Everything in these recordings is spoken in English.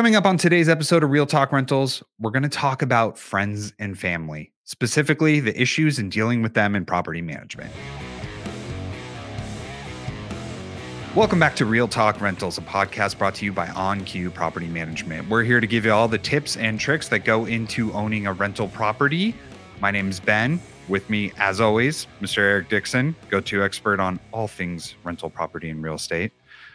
Coming up on today's episode of Real Talk Rentals, we're going to talk about friends and family, specifically the issues in dealing with them in property management. Welcome back to Real Talk Rentals, a podcast brought to you by OnQ Property Management. We're here to give you all the tips and tricks that go into owning a rental property. My name is Ben. With me, as always, Mr. Eric Dixon, go to expert on all things rental property and real estate.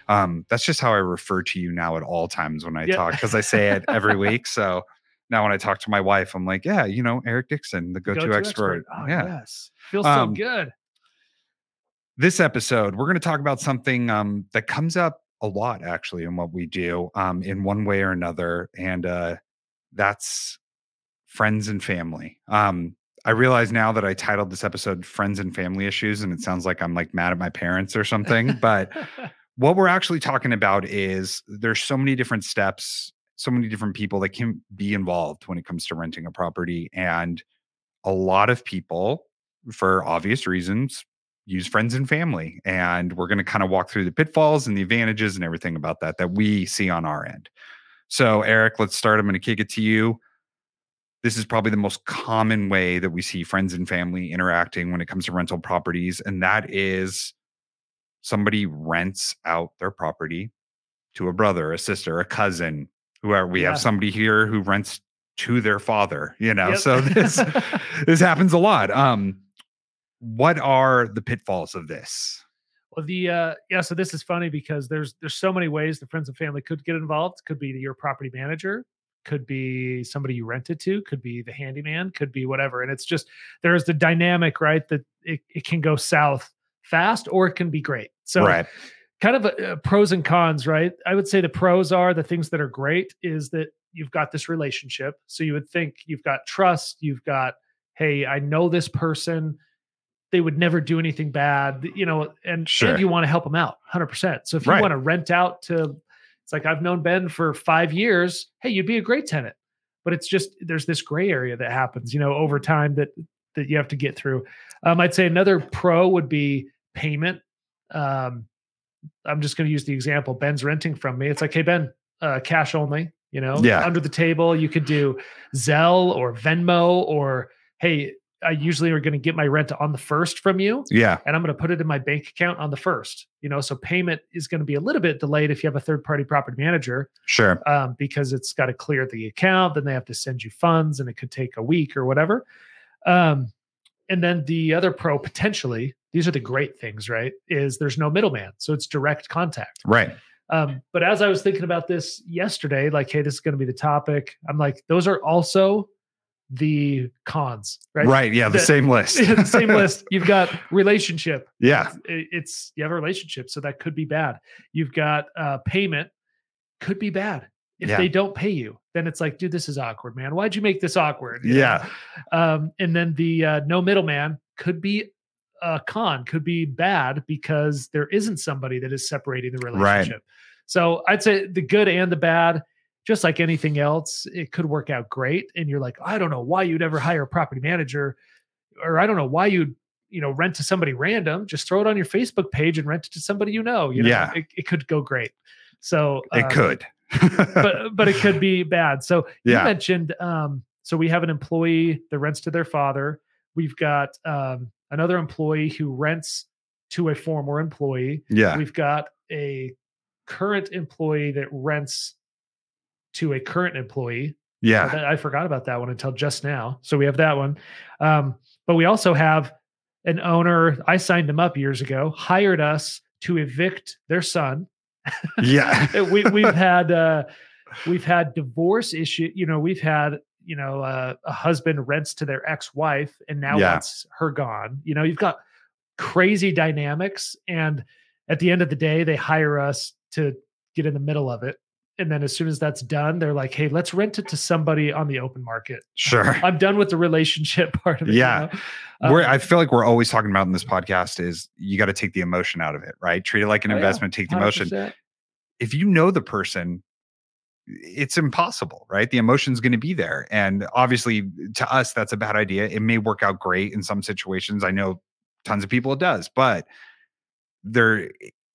Um, that's just how I refer to you now at all times when I Yeah. talk because I say it every week. So now when I talk to my wife, I'm like, yeah, you know, Eric Dixon, the go-to, expert. Oh, yeah. Yes. Feels Um, so good. This episode, we're going to talk about something um, that comes up a lot actually in what we do um, in one way or another, and uh, that's friends and family. Um, I realize now that I titled this episode "Friends and Family Issues," and it sounds like I'm like mad at my parents or something, but what we're actually talking about is there's so many different steps so many different people that can be involved when it comes to renting a property and a lot of people for obvious reasons use friends and family and we're going to kind of walk through the pitfalls and the advantages and everything about that that we see on our end. So eric let's start i'm going to kick it to you. This is probably the most common way that we see friends and family interacting when it comes to rental properties and that is somebody rents out their property to a brother, a sister, a cousin, whoever. We Yeah. have somebody here who rents to their father, you know. Yep. So this this happens a lot. Um what are the pitfalls of this? well, the uh, yeah. So this is funny because there's there's so many ways the friends and family could get involved. Could be your property manager. Could be somebody you rented to. Could be the handyman. Could be whatever. And it's just there's the dynamic, right? That it, it can go south fast or it can be great. So right. kind of uh, pros and cons, right? I would say the pros are the things that are great is that you've got this relationship. So you would think you've got trust, you've got, hey, I know this person. They would never do anything bad, you know, and, Sure. and you want to help them out 100%. So if you Right. want to rent out to, it's like I've known Ben for five years, hey, you'd be a great tenant. But it's just, there's this gray area that happens, you know, over time that, that you have to get through. Um, I'd say another pro would be payment. Um, I'm just going to use the example. Ben's renting from me. It's like, hey Ben, uh, cash only. You know, Yeah. under the table. You could do Zelle or Venmo or hey, I usually are going to get my rent on the first from you, Yeah. and I'm going to put it in my bank account on the first. You know, so payment is going to be a little bit delayed if you have a third party property manager Sure. um, because it's got to clear the account. Then they have to send you funds, and it could take a week or whatever. Um, and then the other pro potentially, these are the great things, right? Is there's no middleman, so it's direct contact. Right. Um, but as I was thinking about this yesterday, like, hey, this is going to be the topic. I'm like, those are also the cons, right? Right. Yeah. The, The- same list. the same list. You've got relationship. Yeah. It- It's you have a relationship, so that could be bad. You've got uh, payment, could be bad. If Yeah. they don't pay you, then it's like, dude, this is awkward, man. Why'd you make this awkward? You? Yeah. Um, and then the uh, no middleman could be a con, could be bad because there isn't somebody that is separating the Right. relationship. So I'd say the good and the bad, just like anything else, it could work out great. And you're like, I don't know why you'd ever hire a property manager, or I don't know why you'd you know rent to somebody random. Just throw it on your Facebook page and rent it to somebody you know. You know, Yeah. it, it could go great. So It um, could. but but it could be bad. So you Yeah. mentioned um so we have an employee that rents to their father. We've got um another employee who rents to a former employee. yeah. We've got a current employee that rents to a current employee. Yeah. I I forgot about that one until just now. So we have that one. Um, but we also have an owner. I signed him up years ago, hired us to evict their son. Yeah. we we've had uh we've had divorce issue you know we've had you know uh, a husband rents to their ex-wife and now Yeah. wants her gone you know you've got crazy dynamics and at the end of the day they hire us to get in the middle of it and then as soon as that's done they're like hey let's rent it to somebody on the open market Sure. i'm done with the relationship part of it you Yeah. know? we're, Um, I feel like we're always talking about in this podcast is you got to take the emotion out of it, right? Treat it like an Oh, yeah. investment, take the emotion. 100%. If you know the person, it's impossible, right? The emotion's going to be there. And obviously, to us, that's a bad idea. It may work out great in some situations. I know tons of people it does, but there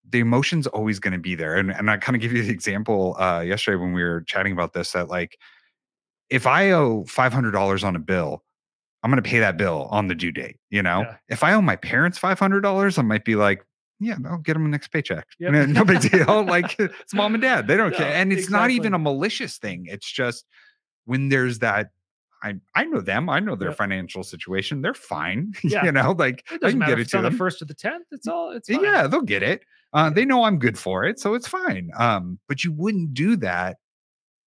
the emotion's always going to be there. And and I kind of give you the example uh yesterday when we were chatting about this that like if I owe five hundred dollars on a bill, I'm going to pay that bill on the due date. You know, Yeah. if I owe my parents five hundred dollars, I might be like, yeah, I'll get them the next paycheck. Yep. No, big deal. like it's mom and dad; they don't No, care, and it's not even a malicious thing. It's just when there's that. I I know them. I know their Yep. financial situation. They're fine. Yeah. you know, like It I can get it it's to on the first or the tenth. It's all. It's fine. Yeah, they'll get it. Uh, they know I'm good for it, so it's fine. Um, but you wouldn't do that,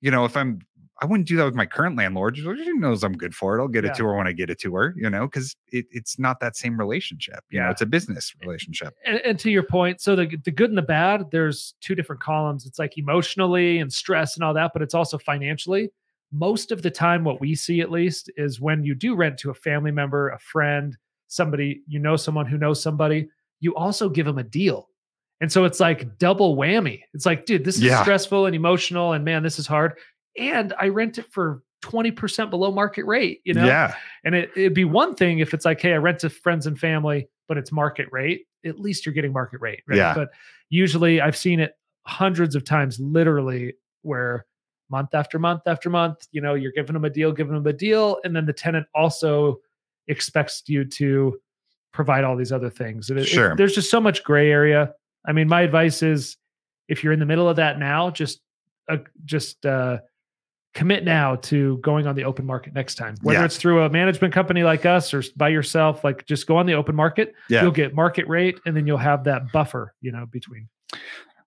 you know. If I'm, I wouldn't do that with my current landlord. Oh, she knows I'm good for it. I'll get Yeah. it to her when I get it to her, you know, because it, it's not that same relationship. You know, it's a business relationship. and, and to your point, so the the good and the bad, there's two different columns. It's like emotionally and stress and all that, but it's also financially. Most of the time, what we see at least is when you do rent to a family member, a friend, somebody you know, someone who knows somebody, you also give them a deal. And so it's like double whammy. It's like, dude, this is Yeah. stressful and emotional, and man, this is hard. And I rent it for 20% below market rate, you know? Yeah, And it, it'd be one thing if it's like, hey, I rent to friends and family, but it's market rate. At least you're getting market rate, right? Yeah. But usually I've seen it hundreds of times, literally, where month after month after month, you know, you're giving them a deal, giving them a deal, and then the tenant also expects you to provide all these other things. And it- it- Sure. there's just so much gray area. I mean, my advice is if you're in the middle of that now, just uh, just uh, commit now to going on the open market next time. Whether Yeah. it's through a management company like us or by yourself, like just go on the open market. Yeah. You'll get market rate, and then you'll have that buffer, you know, between.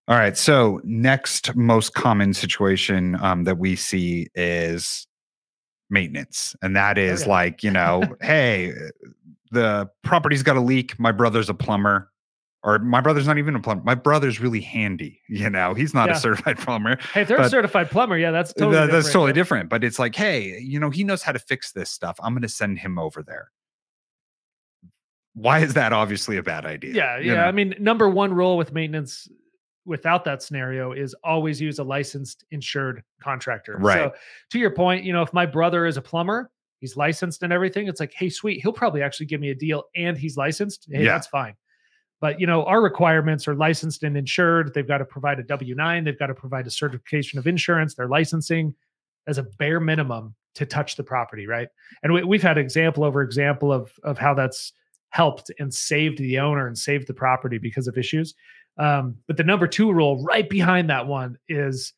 All right. So next most common situation um, that we see is maintenance, and that is Okay. like you know, hey, the property's got a leak. My brother's a plumber, or my brother's not even a plumber. My brother's really handy. You know, he's not Yeah. a certified plumber. Hey, if they're a certified plumber, yeah, that's totally That- that's different. totally different. But it's like, hey, you know, he knows how to fix this stuff. I'm going to send him over there. Why is that obviously a bad idea? Yeah, you yeah. know? I mean, number one rule with maintenance without that scenario is always use a licensed insured contractor. Right. So to your point, you know, if my brother is a plumber, he's licensed and everything, it's like, hey, sweet, he'll probably actually give me a deal and he's licensed. Hey, Yeah. that's fine. But you know, our requirements are licensed and insured. They've got to provide a W nine. They've got to provide a certification of insurance. Their licensing as a bare minimum to touch the property, right? And we, we've had example over example of of how that's helped and saved the owner and saved the property because of issues. Um, but the number two rule right behind that one is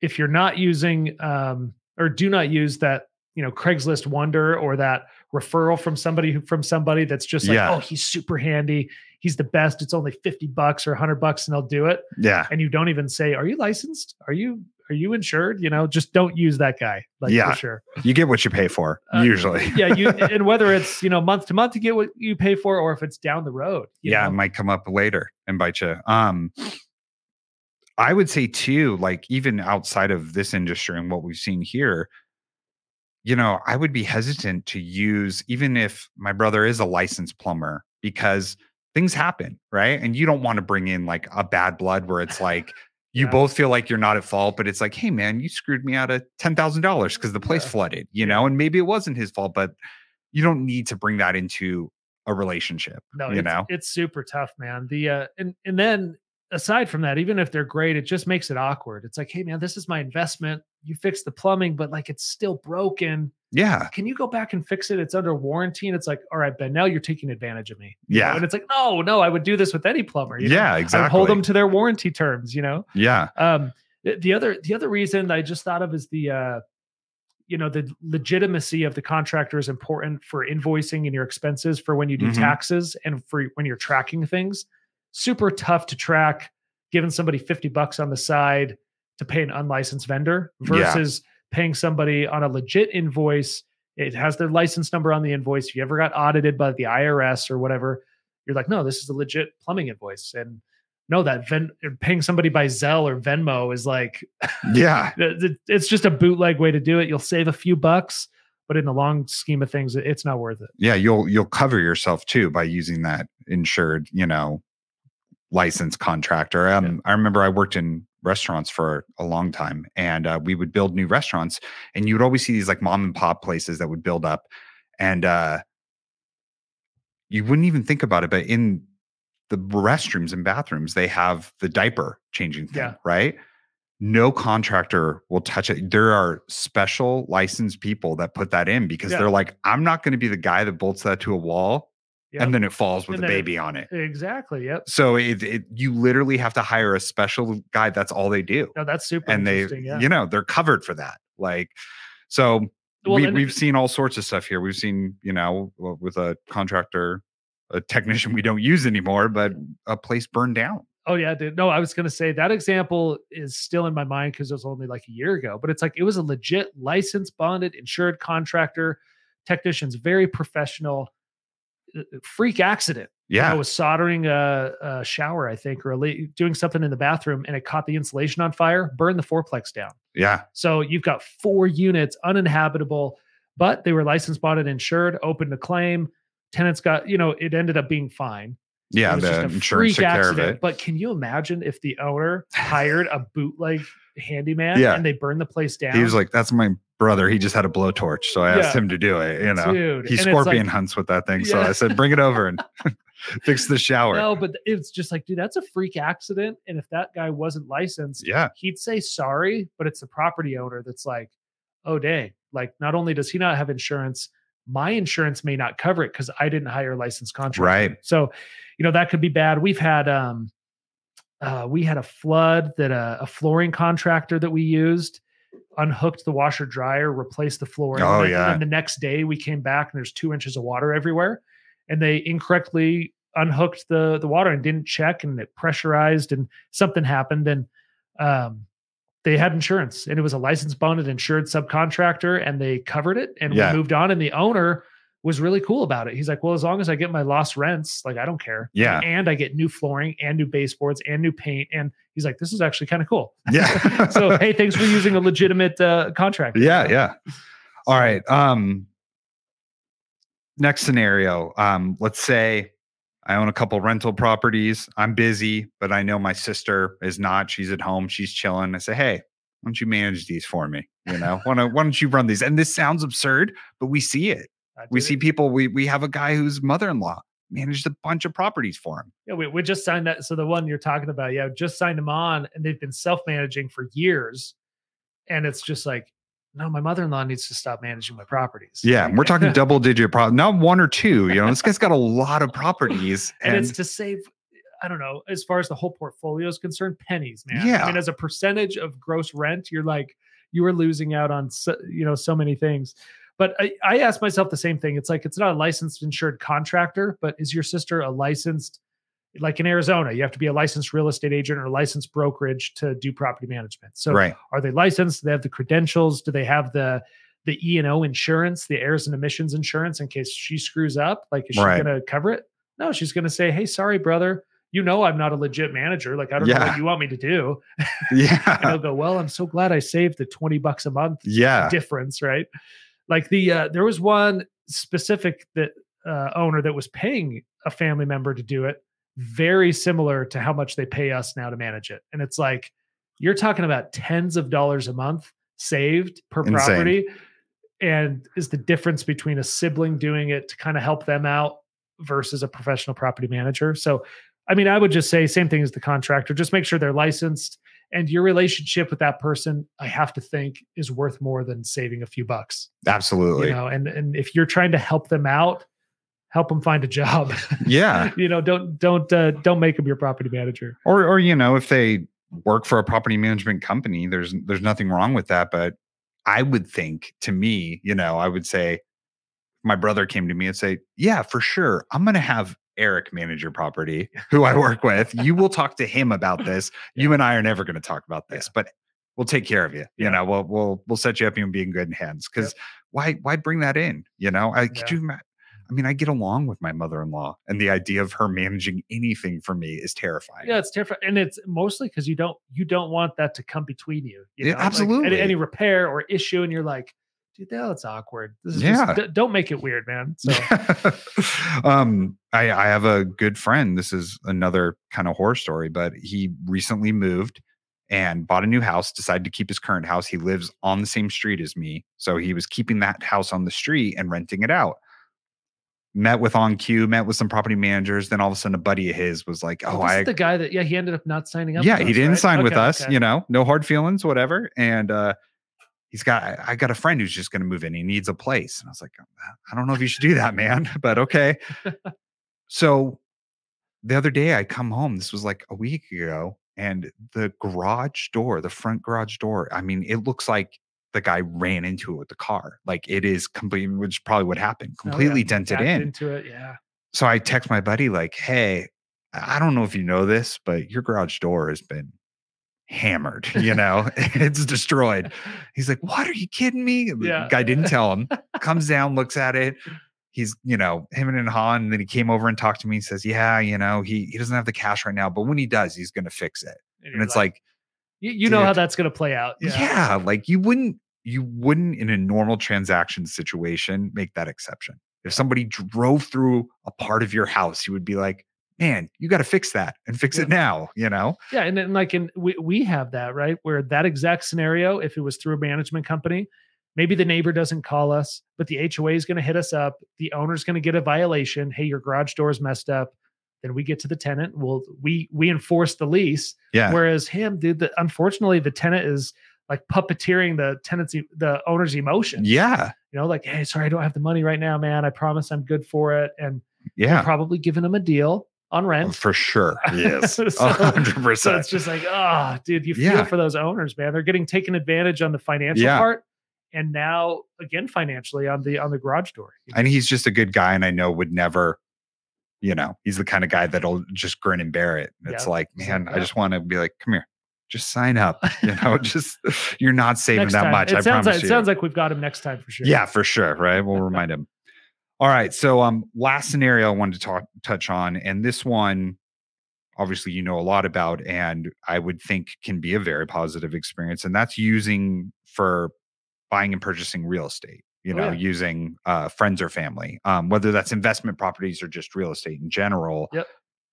if you're not using um, or do not use that you know Craigslist wonder or that referral from somebody who from somebody that's just like Yeah. oh he's super handy he's the best it's only 50 bucks or 100 bucks and they'll do it yeah. and you don't even say are you licensed are you are you insured you know just don't use that guy like Yeah. for sure You get what you pay for, Uh, usually. yeah you and whether it's you know month to month you get what you pay for or if it's down the road you yeah, know? it might come up later and bite you. Um, I would say too, like even outside of this industry and what we've seen here, you know, I would be hesitant to use even if my brother is a licensed plumber because things happen, right? And you don't want to bring in like a bad blood where it's like you Yeah. both feel like you're not at fault, but it's like, hey man, you screwed me out of ten thousand dollars because the place Yeah. flooded, you know, and maybe it wasn't his fault, but you don't need to bring that into a relationship. no you it's, know, it's super tough man the uh and and then aside from that even if they're great it just makes it awkward it's like hey man this is my investment you fix the plumbing but like it's still broken yeah, can you go back and fix it it's under warranty and it's like all right ben now you're taking advantage of me you know? Yeah. and it's like no no i would do this with any plumber you know? yeah, would exactly. hold them to their warranty terms you know yeah, um the, the other the other reason I just thought of is the uh you know the legitimacy of the contractor is important for invoicing and your expenses for when you do Mhm. taxes and for when you're tracking things super tough to track giving somebody 50 bucks on the side to pay an unlicensed vendor Yeah. versus paying somebody on a legit invoice it has their license number on the invoice if you ever got audited by the IRS or whatever you're like no this is a legit plumbing invoice and no that ven- paying somebody by Zelle or Venmo is like yeah, it's just a bootleg way to do it. You'll save a few bucks, but in the long scheme of things, it's not worth it. yeah. You'll you'll cover yourself too by using that insured, you know, licensed contractor. Um, I remember I worked in restaurants for a long time, and uh, we would build new restaurants, and you would always see these like mom and pop places that would build up, and uh, you wouldn't even think about it, but in the restrooms and bathrooms, they have the diaper changing thing, Yeah. right? No contractor will touch it. There are special licensed people that put that in because Yeah. they're like, I'm not going to be the guy that bolts that to a wall Yep. and then it falls with And a then it- baby on it. exactly. Yep. So it, it you literally have to hire a special guy. That's all they do, No, that's super and they interesting. Yeah. you know they're covered for that. Like so, Well, we, we've seen all sorts of stuff here. We've seen you know with a contractor, a technician we don't use anymore, but a place burned down. Oh yeah, dude. No, I was gonna say that example is still in my mind because it was only like a year ago. But it's like it was a legit licensed, bonded, insured contractor, technicians, very professional. Uh, Freak accident. Yeah, I was soldering a, a shower, I think, or a doing something in the bathroom, and it caught the insulation on fire, burned the fourplex down. yeah, So you've got four units uninhabitable, but they were licensed, bonded, insured, opened a claim. Tenants got, you know, it ended up being fine. yeah. The insurance freak took care of accident. it. But can you imagine if the owner hired a bootleg handyman Yeah. and they burned the place down? He was like, "That's my brother. He just had a blowtorch, so I asked Yeah. him to do it." You know, dude, he and scorpion like- hunts with that thing, so I said, "Bring it over and fix the shower." No, but it's just like, dude, that's a freak accident. And if that guy wasn't licensed, Yeah, he'd say sorry, but it's the property owner that's like, oh, dang. Like, not only does he not have insurance, my insurance may not cover it because I didn't hire a licensed contractor. Right. So, you know, that could be bad. We've had, um, uh, we had a flood that uh, a flooring contractor that we used unhooked the washer dryer, replaced the floor. Oh, and then, yeah. And the next day we came back and there's two inches of water everywhere, and they incorrectly unhooked the the water and didn't check, and it pressurized, and something happened, and um, they had insurance, and it was a licensed bonded insured subcontractor, and they covered it, and Yeah. we moved on, and the owner was really cool about it. He's like, well, as long as I get my lost rents, like I don't care. Yeah. And I get new flooring and new baseboards and new paint. And he's like, this is actually kind of cool. yeah. so hey, thanks for using a legitimate uh, contract. Yeah, yeah. All right. Um next scenario. Um let's say I own a couple rental properties. I'm busy, but I know my sister is not. She's at home, she's chilling. I say, "Hey, why don't you manage these for me? You know, why don't, why don't you run these?" And this sounds absurd, but we see it. I We see people we we have a guy whose mother-in-law managed a bunch of properties for him. Yeah, we, we just signed that. So the one you're talking about, yeah, just signed them on, and they've been self-managing for years. And it's just like, no, my mother-in-law needs to stop managing my properties. Yeah, we're talking double digit pro not one or two, you know. This guy's got a lot of properties and, and, it's to save i don't know as far as the whole portfolio is concerned pennies man i Yeah. mean as a percentage of gross rent you're like you are losing out on so, you know so many things but I, I asked myself the same thing. It's like it's not a licensed insured contractor but is your sister a licensed like in arizona you have to be a licensed real estate agent or licensed brokerage to do property management. So right. are they licensed? Do they have the credentials? Do they have the the e&o insurance the errors and omissions insurance in case she screws up? Like is she Right. going to cover it? No she's going to say hey sorry brother. You know i'm not a legit manager. Like i don't know what you want me to do. And Yeah. i'll go well i'm so glad i saved the 20 bucks a month Yeah. difference right like the uh, there was one specific that uh, owner that was paying a family member to do it very similar to how much they pay us now to manage it and it's like you're talking about tens of dollars a month saved per Insane. property and is the difference between a sibling doing it to kind of help them out versus a professional property manager so i mean i would just say same thing as the contractor just make sure they're licensed and your relationship with that person i have to think is worth more than saving a few bucks Absolutely. you know and and if you're trying to help them out help them find a job Yeah. you know don't don't uh, don't make them your property manager Or or you know, if they work for a property management company, there's there's nothing wrong with that. But I would think to me, you know, I would say my brother came to me and say, Yeah, for sure. I'm gonna have Eric manage your property, who I work with. You will talk to him about this. You and I are never gonna talk about this, but we'll take care of you. You know, we'll we'll we'll set you up and be in good hands. Because why why bring that in? You know, I could Yeah. you I mean, I get along with my mother-in-law, and the idea of her managing anything for me is terrifying. yeah it's terrifying, and it's mostly because you don't you don't want that to come between you, you Yeah, know? Like, any- absolutely. any, repair or issue and you're like dude that's awkward this is Yeah. just, don't make it weird man so um, I, I have a good friend. This is another kind of horror story, but he recently moved and bought a new house, decided to keep his current house. He lives on the same street as me. So he was keeping that house on the street and renting it out. met with OnQ, met with some property managers. Then all of a sudden, a buddy of his was like, "Oh, this I is the guy that yeah he ended up not signing up. yeah, he us, didn't right? sign with us. okay. You know, no hard feelings, whatever." And uh, he's got I- got a friend who's just going to move in. He needs a place, and I was like, "I don't know if you should do that, man, but okay." so the other day, I come home. This was like a week ago, and the garage door, the front garage door. I mean, it looks like the guy ran into it with the car. Like it is completely, which probably what happened, Oh, yeah, completely dented in into it. Yeah. so I text my buddy like, "Hey, I don't know if you know this, but your garage door has been hammered. You know, it's destroyed." He's like, "What? Are you kidding me?" Yeah. Guy didn't tell him. Comes down, looks at it. He's, you know, him and Han. And then he came over and talked to me. and says, "Yeah, you know, he he doesn't have the cash right now, but when he does, he's going to fix it." And you're it's like, you, you know how that's going to play out. yeah. like you wouldn't you wouldn't in a normal transaction situation make that exception. If somebody drove through a part of your house, you would be like, "Man, you got to fix that and fix it now." You know? Yeah, and then like in we we have that right where that exact scenario, if it was through a management company, maybe the neighbor doesn't call us, but the HOA is going to hit us up. The owner's going to get a violation. Hey, your garage door is messed up. Then we get to the tenant. We'll we we enforce the lease. Yeah. Whereas him, dude, the, unfortunately, the tenant is like puppeteering the tenant's e- the owner's emotions. Yeah. You know, like, hey, sorry, I don't have the money right now, man. I promise I'm good for it. And Yeah. probably giving him a deal on rent. For sure. Yes. So- A hundred So percent. it's just like, oh, dude, you feel Yeah. for those owners, man. They're getting taken advantage on the financial Yeah. part, and now again financially on the on the garage door. you know? And he's just a good guy, and I know would never, you know, he's the kind of guy that'll just grin and bear it. It's Yeah. like, So, man, I just want to be like, come here, just sign up. You know, just you're not saving Next that time. much. It I sounds promise like you. it sounds like we've got him next time for sure. Yeah, for sure. Right. We'll remind him. All right. So, um, last scenario I wanted to talk touch on, and this one, obviously, you know a lot about, and I would think can be a very positive experience, and that's using for buying and purchasing real estate. You Oh, know, yeah. using uh, friends or family, um, whether that's investment properties or just real estate in general. Yep.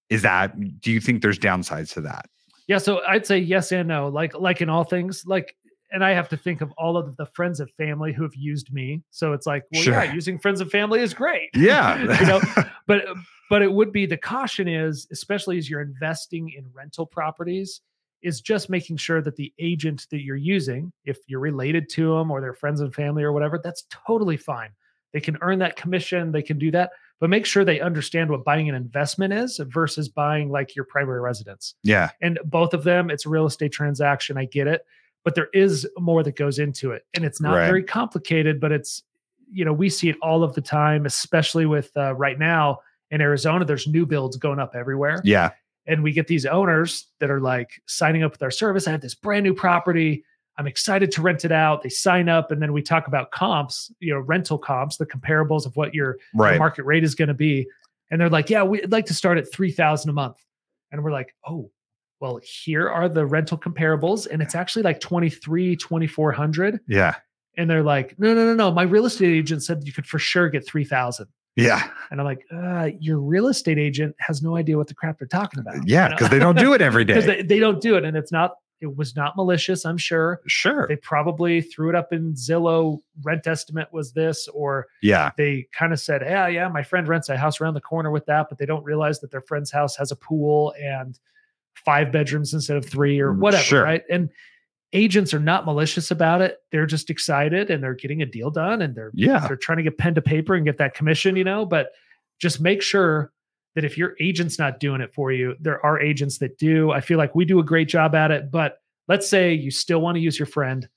Is that? Do you think there's downsides to that? Yeah, so I'd say yes and no. Like like in all things, like and I have to think of all of the friends of family who have used me. So it's like, well, yeah, using friends of family is great. Yeah. you know, but but it would be the caution is, especially as you're investing in rental properties, is just making sure that the agent that you're using, if you're related to them or they're friends and family or whatever, that's totally fine. They can earn that commission, they can do that, but make sure they understand what buying an investment is versus buying like your primary residence yeah. and both of them it's a real estate transaction i get it but there is more that goes into it and it's not Right. very complicated but it's you know we see it all of the time especially with uh, right now in arizona there's new builds going up everywhere Yeah. and we get these owners that are like signing up with our service i have this brand new property i'm excited to rent it out they sign up and then we talk about comps you know rental comps the comparables of what your Right. market rate is going to be. And they're like, yeah, we'd like to start at 3000 a month. And we're like, oh, well, here are the rental comparables. And it's actually like 23, 2400. Yeah. And they're like, no, no, no, no. My real estate agent said you could for sure get 3000. Yeah. And I'm like, uh, your real estate agent has no idea what the crap they're talking about. Yeah. Because they don't do it every day. They, they don't do it. And it's not, it was not malicious, I'm sure. Sure. They probably threw it up in Zillow. Rent estimate was this, or Yeah. they kind of said, Yeah, yeah, my friend rents a house around the corner with that, but they don't realize that their friend's house has a pool and five bedrooms instead of three or Mm, whatever. sure. Right. And agents are not malicious about it. They're just excited and they're getting a deal done and they're Yeah. they're trying to get pen to paper and get that commission, you know. But just make sure that if your agent's not doing it for you, there are agents that do. I feel like we do a great job at it, but let's say you still want to use your friend,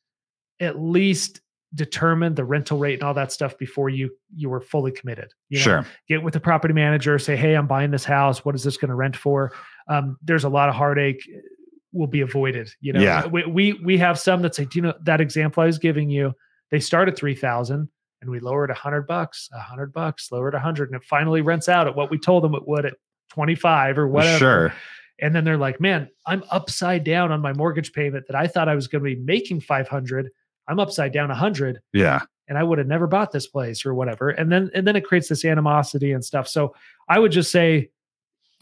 at least determine the rental rate and all that stuff before you you were fully committed. You know, Sure. get with the property manager, say, "Hey, I'm buying this house. What is this going to rent for?" Um, there's a lot of heartache uh, will be avoided. You know, Yeah. we, we we have some that say, "Do you know that example I was giving you? They start at three thousand, and we lowered a hundred bucks, a hundred bucks, lowered a hundred, and it finally rents out at what we told them it would at twenty five or whatever." Sure. And then they're like, "Man, I'm upside down on my mortgage payment that I thought I was going to be making five hundred. I'm upside down a hundred Yeah. and I would have never bought this place or whatever. And then and then it creates this animosity and stuff. So I would just say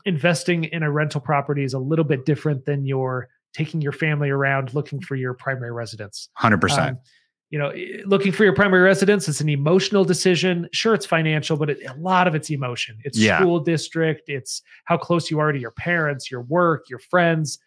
investing in a rental property is a little bit different than your taking your family around looking for your primary residence. 100%. Um, you know, eh, looking for your primary residence, it's an emotional decision. Sure, it's financial, but it, a lot of it's emotion. It's Yeah. school district, it's how close you are to your parents, your work, your friends.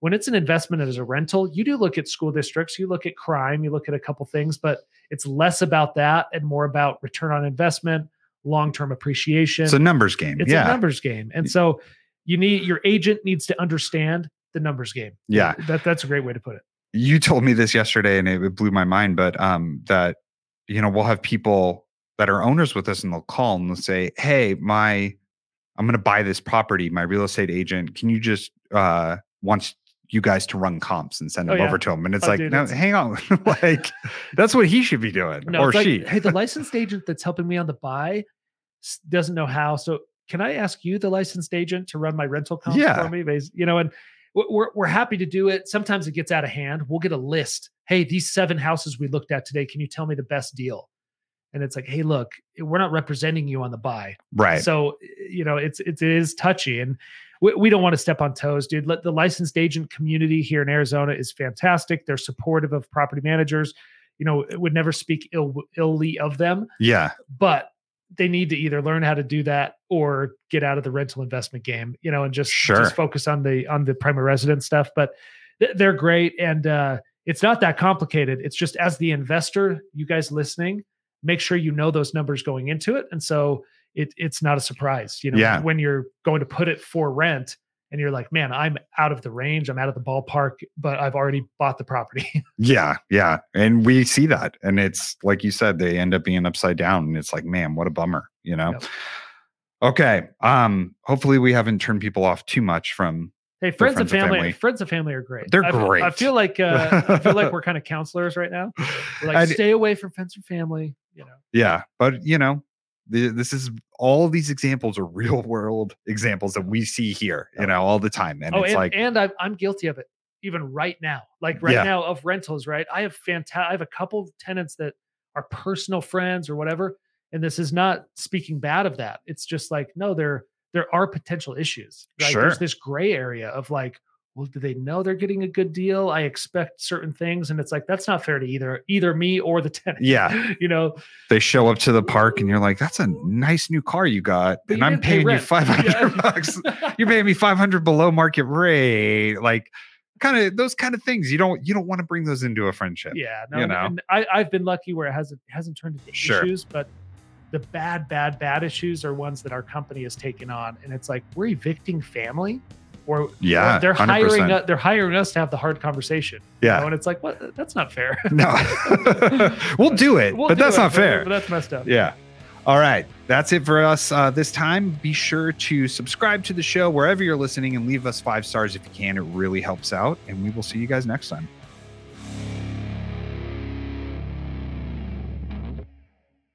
When it's an investment as a rental, you do look at school districts, you look at crime, you look at a couple things, but it's less about that and more about return on investment, long term appreciation. It's a numbers game. It's yeah. a numbers game. And so you need your agent needs to understand the numbers game. Yeah. That that's a great way to put it. you told me this yesterday and it, blew my mind but um that you know we'll have people that are owners with us and they'll call and they'll say hey my i'm going to buy this property my real estate agent can you just uh wants you guys to run comps and send Oh, them yeah. over to him and it's Oh, like dude, no it's- hang on like that's what he should be doing No, or like, she hey, the licensed agent that's helping me on the buy doesn't know how. So can I ask you, the licensed agent, to run my rental comps Yeah. for me? You know, and we're we're happy to do it. Sometimes it gets out of hand. We'll get a list. Hey, these seven houses we looked at today. Can you tell me the best deal? And it's like, hey, look, we're not representing you on the buy. right So you know, it's it is touchy, and we, we don't want to step on toes, dude. Let the licensed agent community here in Arizona is fantastic. They're supportive of property managers. You know, would never speak ill illy of them, yeah but they need to either learn how to do that or get out of the rental investment game. You know, and just Sure. just focus on the on the primary residence stuff. But th- they're great, and uh, it's not that complicated. It's just as the investor, you guys listening, make sure you know those numbers going into it, and so it it's not a surprise. You know, Yeah. when you're going to put it for rent. And you're like, man, I'm out of the range. I'm out of the ballpark, but I've already bought the property. yeah yeah and we see that and it's like you said they end up being upside down and it's like man what a bummer you know Yep. okay um hopefully we haven't turned people off too much from Hey, friends, and friends and family, family. friends and family are great. They're I feel- I feel like uh, I feel like we're kind of counselors right now. We're like, stay away from friends and family. You know, Yeah, but you know, the, this is all these examples are real world examples that we see here, you know, all the time, and oh, it's and, like, and I'm I'm guilty of it even right now. Like right Yeah. now of rentals, right? I have fantastic. I have a couple tenants that are personal friends or whatever, and this is not speaking bad of that. It's just like no, there there are potential issues. Right? Sure. There's this gray area of like. Well, do they know they're getting a good deal? I expect certain things, and it's like that's not fair to either either me or the tenant. Yeah. you know, they show up to the park, and you're like, "That's a nice new car you got," and you I'm didn't pay paying you five hundred Yeah. bucks. You're paying me five hundred below market rate, like kind of those kind of things. You don't you don't want to bring those into a friendship. Yeah, no, you know? and I, I've been lucky where it hasn't hasn't turned into Sure. issues, but the bad, bad, bad issues are ones that our company has taken on, and it's like we're evicting family, or Yeah, they're hiring 100%. us, they're hiring us to have the hard conversation. you Yeah. know, and it's like what? That's not fair. No, we'll do it, We'll but do that's it, not fair. But that's messed up. Yeah. All right. That's it for us uh, this time. Be sure to subscribe to the show wherever you're listening and leave us five stars if you can. It really helps out. And we will see you guys next time.